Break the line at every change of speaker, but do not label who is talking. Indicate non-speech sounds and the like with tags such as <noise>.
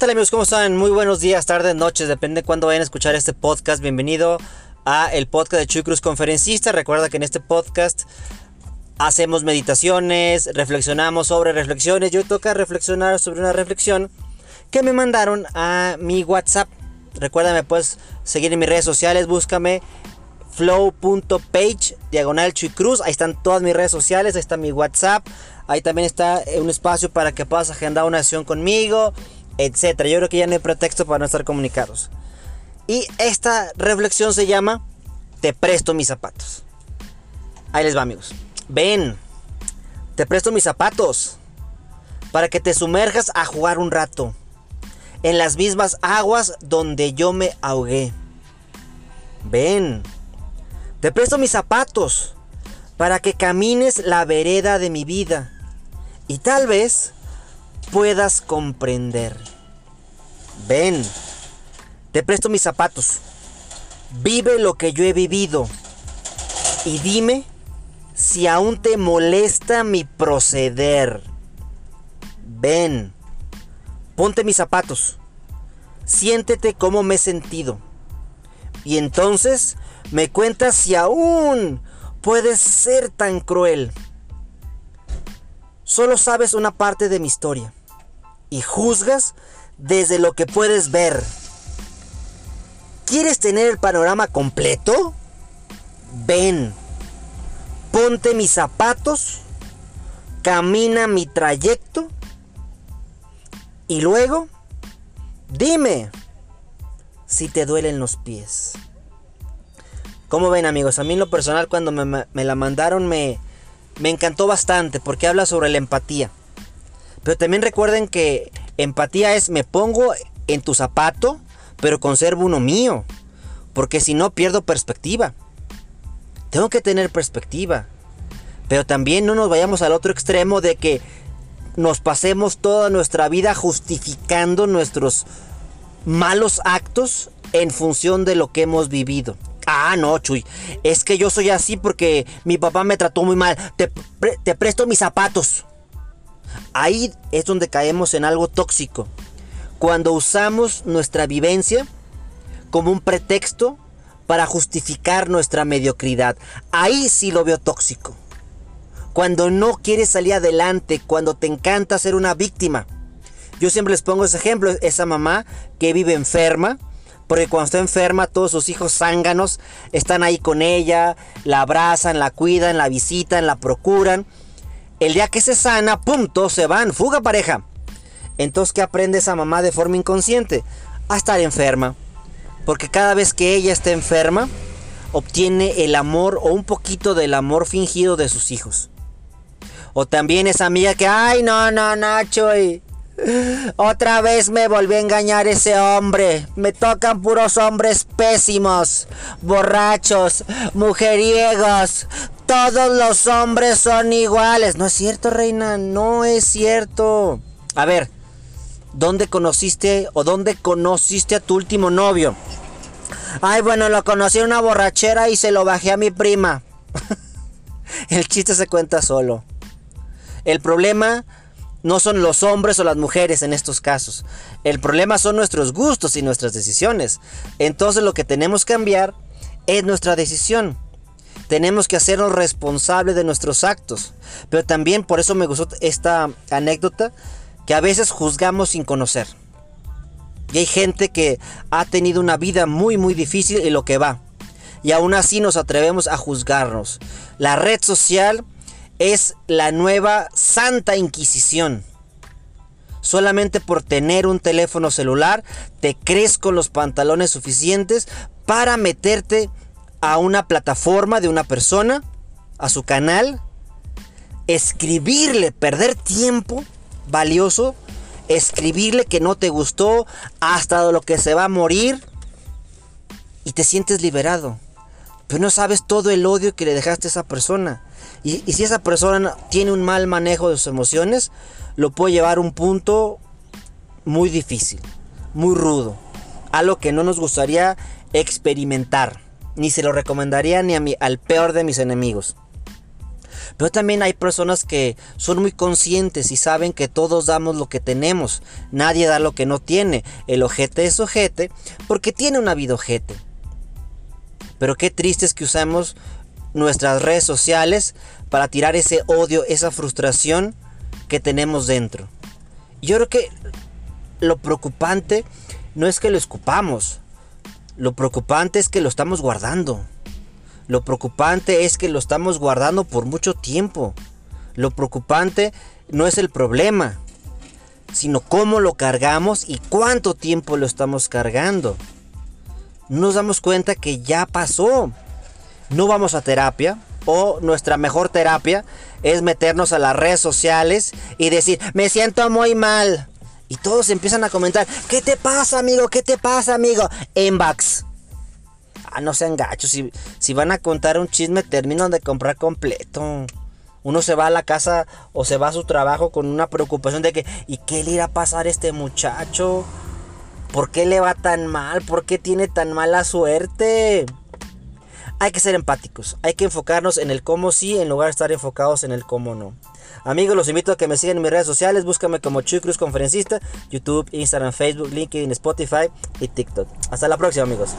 tal amigos? ¿Cómo están? Muy buenos días, tardes, noches, depende de cuándo vayan a escuchar este podcast. Bienvenido a el podcast de Chuy Cruz Conferencista. Recuerda que en este podcast hacemos meditaciones, reflexionamos sobre reflexiones. Yo toca reflexionar sobre una reflexión que me mandaron a mi WhatsApp. Recuerda, me puedes seguir en mis redes sociales, búscame flow.page diagonal Chuy Cruz. Ahí están todas mis redes sociales, ahí está mi WhatsApp. Ahí también está un espacio para que puedas agendar una sesión conmigo etcétera. Yo creo que ya no hay pretexto para no estar comunicados. Y esta reflexión se llama Te presto mis zapatos. Ahí les va, amigos. Ven, te presto mis zapatos para que te sumerjas a jugar un rato en las mismas aguas donde yo me ahogué. Ven, te presto mis zapatos para que camines la vereda de mi vida y tal vez puedas comprender. Ven, te presto mis zapatos. Vive lo que yo he vivido. Y dime si aún te molesta mi proceder. Ven, ponte mis zapatos. Siéntete como me he sentido. Y entonces me cuentas si aún puedes ser tan cruel. Solo sabes una parte de mi historia y juzgas desde lo que puedes ver. ¿Quieres tener el panorama completo? Ven, ponte mis zapatos, camina mi trayecto y luego dime si te duelen los pies. Como ven amigos? A mí en lo personal cuando me, me la mandaron me, me encantó bastante porque habla sobre la empatía. Pero también recuerden que empatía es me pongo en tu zapato, pero conservo uno mío. Porque si no pierdo perspectiva. Tengo que tener perspectiva. Pero también no nos vayamos al otro extremo de que nos pasemos toda nuestra vida justificando nuestros malos actos en función de lo que hemos vivido. Ah, no, Chuy. Es que yo soy así porque mi papá me trató muy mal. Te, te presto mis zapatos. Ahí es donde caemos en algo tóxico. Cuando usamos nuestra vivencia como un pretexto para justificar nuestra mediocridad. Ahí sí lo veo tóxico. Cuando no quieres salir adelante, cuando te encanta ser una víctima. Yo siempre les pongo ese ejemplo, esa mamá que vive enferma, porque cuando está enferma todos sus hijos zánganos están ahí con ella, la abrazan, la cuidan, la visitan, la procuran. El día que se sana, ¡pum! Todos se van. Fuga pareja. Entonces, ¿qué aprende esa mamá de forma inconsciente? A estar enferma. Porque cada vez que ella está enferma, obtiene el amor o un poquito del amor fingido de sus hijos. O también esa amiga que, ay, no, no, Nacho, y otra vez me volvió a engañar ese hombre. Me tocan puros hombres pésimos, borrachos, mujeriegos. Todos los hombres son iguales. No es cierto, reina. No es cierto. A ver, ¿dónde conociste o dónde conociste a tu último novio? Ay, bueno, lo conocí en una borrachera y se lo bajé a mi prima. <laughs> El chiste se cuenta solo. El problema no son los hombres o las mujeres en estos casos. El problema son nuestros gustos y nuestras decisiones. Entonces lo que tenemos que cambiar es nuestra decisión. Tenemos que hacernos responsables de nuestros actos. Pero también por eso me gustó esta anécdota que a veces juzgamos sin conocer. Y hay gente que ha tenido una vida muy muy difícil en lo que va. Y aún así nos atrevemos a juzgarnos. La red social es la nueva Santa Inquisición. Solamente por tener un teléfono celular te crees con los pantalones suficientes para meterte a una plataforma de una persona, a su canal, escribirle, perder tiempo valioso, escribirle que no te gustó hasta lo que se va a morir y te sientes liberado. Pero no sabes todo el odio que le dejaste a esa persona. Y, si esa persona tiene un mal manejo de sus emociones, lo puede llevar a un punto muy difícil, muy rudo. Algo que no nos gustaría experimentar. Ni se lo recomendaría ni a al peor de mis enemigos. Pero también hay personas que son muy conscientes y saben que todos damos lo que tenemos. Nadie da lo que no tiene. El ojete es ojete porque tiene una vida ojete. Pero qué triste es que usamos nuestras redes sociales para tirar ese odio, esa frustración que tenemos dentro. Yo creo que lo preocupante no es que lo escupamos. Lo preocupante es que lo estamos guardando. Lo preocupante es que lo estamos guardando por mucho tiempo. Lo preocupante no es el problema, sino cómo lo cargamos y cuánto tiempo lo estamos cargando. Nos damos cuenta que ya pasó. No vamos a terapia o nuestra mejor terapia es meternos a las redes sociales y decir, me siento muy mal. Y todos empiezan a comentar, ¿qué te pasa, amigo? ¿Qué te pasa, amigo? Envax. Ah, no sean gachos. Si, si van a contar un chisme, terminan de comprar completo. Uno se va a la casa o se va a su trabajo con una preocupación de que, ¿y qué le irá a pasar a este muchacho? ¿Por qué le va tan mal? ¿Por qué tiene tan mala suerte? Hay que ser empáticos, hay que enfocarnos en el cómo sí en lugar de estar enfocados en el cómo no. Amigos, los invito a que me sigan en mis redes sociales. Búscame como Chuy Cruz Conferencista. YouTube, Instagram, Facebook, LinkedIn, Spotify y TikTok. Hasta la próxima, amigos.